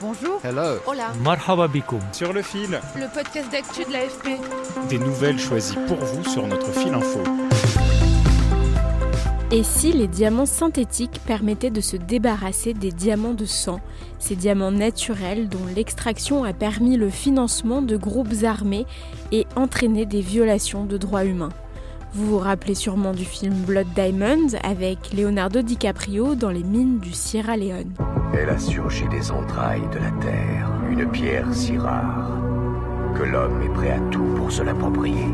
Bonjour. Hello. Hola. Marhaba bikoum. Sur le fil, Le podcast d'actu de l'AFP. des nouvelles choisies pour vous sur notre fil info. Et si les diamants synthétiques permettaient de se débarrasser des diamants de sang, ces diamants naturels dont l'extraction a permis le financement de groupes armés et entraîné des violations de droits humains? Vous vous rappelez sûrement du film Blood Diamonds avec Leonardo DiCaprio dans les mines du Sierra Leone. Elle a surgi des entrailles de la terre, une pierre si rare que l'homme est prêt à tout pour se l'approprier.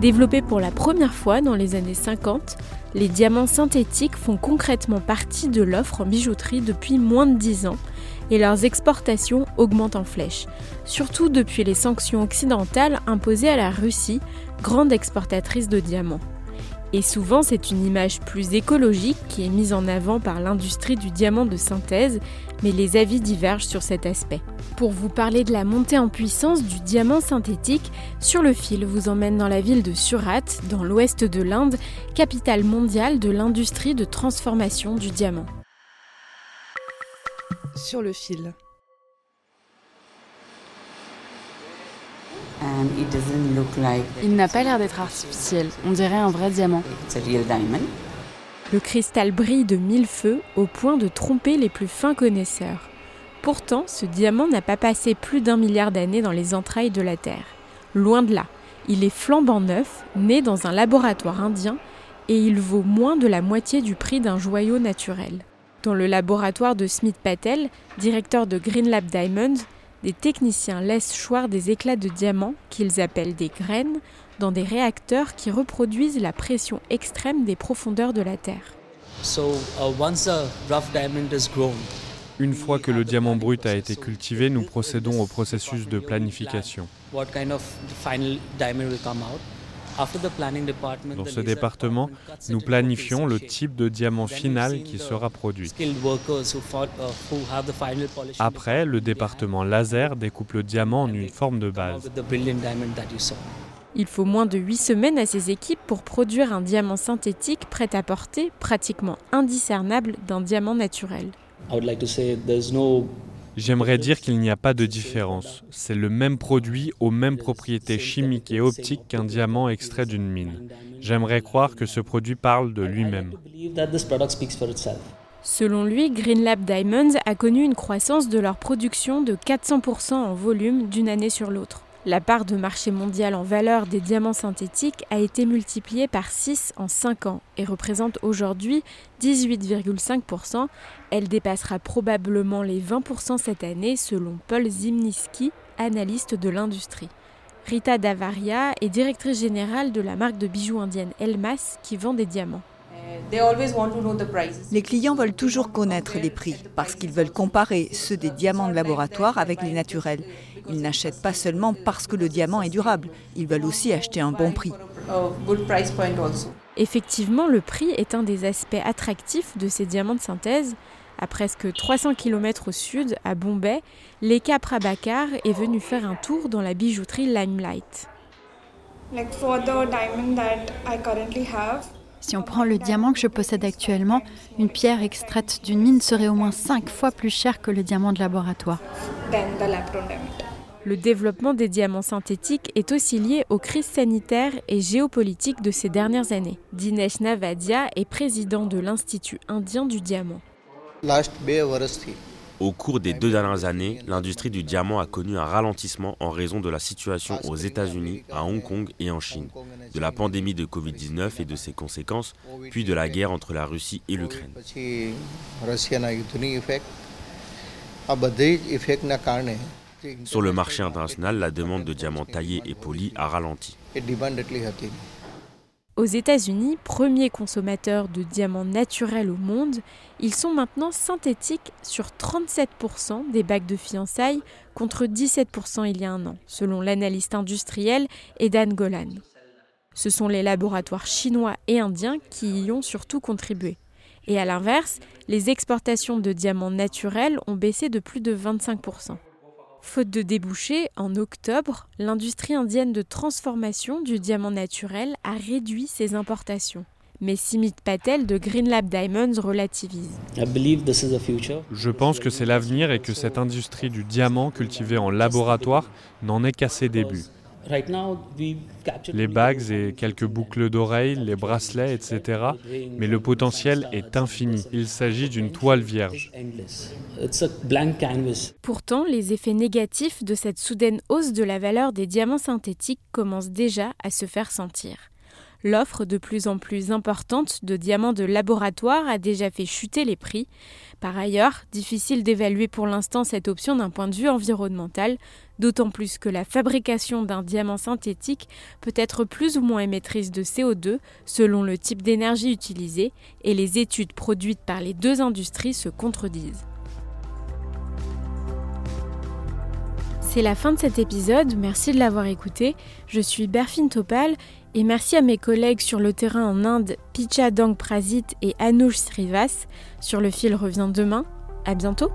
Développés pour la première fois dans les années 50, les diamants synthétiques font concrètement partie de l'offre en bijouterie depuis moins de 10 ans et leurs exportations augmentent en flèche, surtout depuis les sanctions occidentales imposées à la Russie, grande exportatrice de diamants. Et souvent, c'est une image plus écologique qui est mise en avant par l'industrie du diamant de synthèse, mais les avis divergent sur cet aspect. Pour vous parler de la montée en puissance du diamant synthétique, Sur le fil vous emmène dans la ville de Surat, dans l'ouest de l'Inde, capitale mondiale de l'industrie de transformation du diamant. Sur le fil. Il n'a pas l'air d'être artificiel, on dirait un vrai diamant. it's a real diamond. Le cristal brille de mille feux au point de tromper les plus fins connaisseurs. Pourtant, ce diamant n'a pas passé plus d'un milliard d'années dans les entrailles de la Terre. Loin de là, il est flambant neuf, né dans un laboratoire indien, et il vaut moins de la moitié du prix d'un joyau naturel. Dans le laboratoire de Smith Patel, directeur de Green Lab Diamonds, des techniciens laissent choir des éclats de diamants, qu'ils appellent des graines, dans des réacteurs qui reproduisent la pression extrême des profondeurs de la Terre. So uh, once a rough diamond is grown, Une fois que le diamant brut a été cultivé, nous procédons au processus de planification. Dans ce laser département, nous planifions le type de diamant final qui the sera produit. uh, Après, le department, département laser découpe le diamant en une forme de base. Il faut moins de 8 semaines à ces équipes pour produire un diamant synthétique prêt à porter, pratiquement indiscernable d'un diamant naturel. J'aimerais dire qu'il n'y a pas de différence. C'est le même produit aux mêmes propriétés chimiques et optiques qu'un diamant extrait d'une mine. J'aimerais croire que ce produit parle de lui-même. Selon lui, Green Lab Diamonds a connu une croissance de leur production de 400% en volume d'une année sur l'autre. La part de marché mondial en valeur des diamants synthétiques a été multipliée par 6 en 5 ans et représente aujourd'hui 18,5%. Elle dépassera probablement les 20% cette année selon Paul Zimniski, analyste de l'industrie. Rita Davaria est directrice générale de la marque de bijoux indienne Elmas qui vend des diamants. Les clients veulent toujours connaître les prix parce qu'ils veulent comparer ceux des diamants de laboratoire avec les naturels. Ils n'achètent pas seulement parce que le diamant est durable, ils veulent aussi acheter un bon prix. Effectivement, le prix est un des aspects attractifs de ces diamants de synthèse. À presque 300 km au sud, à Bombay, Leka Prabhakar est venu faire un tour dans la bijouterie Limelight. Si on prend le diamant que je possède actuellement, une pierre extraite d'une mine serait au moins 5 fois plus chère que le diamant de laboratoire. Le développement des diamants synthétiques est aussi lié aux crises sanitaires et géopolitiques de ces dernières années. Dinesh Navadia est président de l'Institut indien du diamant. Au cours des deux dernières années, l'industrie du diamant a connu un ralentissement en raison de la situation aux États-Unis, à Hong Kong et en Chine, de la pandémie de Covid-19 et de ses conséquences, puis de la guerre entre la Russie et l'Ukraine. Sur le marché international, la demande de diamants taillés et polis a ralenti. Aux États-Unis, premier consommateur de diamants naturels au monde, ils sont maintenant synthétiques sur 37% des bagues de fiançailles contre 17% il y a un an, selon l'analyste industriel Edan Golan. Ce sont les laboratoires chinois et indiens qui y ont surtout contribué. Et à l'inverse, les exportations de diamants naturels ont baissé de plus de 25%. Faute de débouchés, en octobre, l'industrie indienne de transformation du diamant naturel a réduit ses importations. Mais Simit Patel de Greenlab Diamonds relativise. Je pense que c'est l'avenir et que cette industrie du diamant cultivé en laboratoire n'en est qu'à ses débuts. Les bagues et quelques boucles d'oreilles, les bracelets, etc. Mais le potentiel est infini. Il s'agit d'une toile vierge. Pourtant, les effets négatifs de cette soudaine hausse de la valeur des diamants synthétiques commencent déjà à se faire sentir. L'offre de plus en plus importante de diamants de laboratoire a déjà fait chuter les prix. Par ailleurs, difficile d'évaluer pour l'instant cette option d'un point de vue environnemental, d'autant plus que la fabrication d'un diamant synthétique peut être plus ou moins émettrice de CO2 selon le type d'énergie utilisée et les études produites par les deux industries se contredisent. C'est la fin de cet épisode, merci de l'avoir écouté. Je suis Berfine Topal et merci à mes collègues sur le terrain en Inde, Picha Dang Prasit et Anush Srivas. Sur le fil revient demain. À bientôt!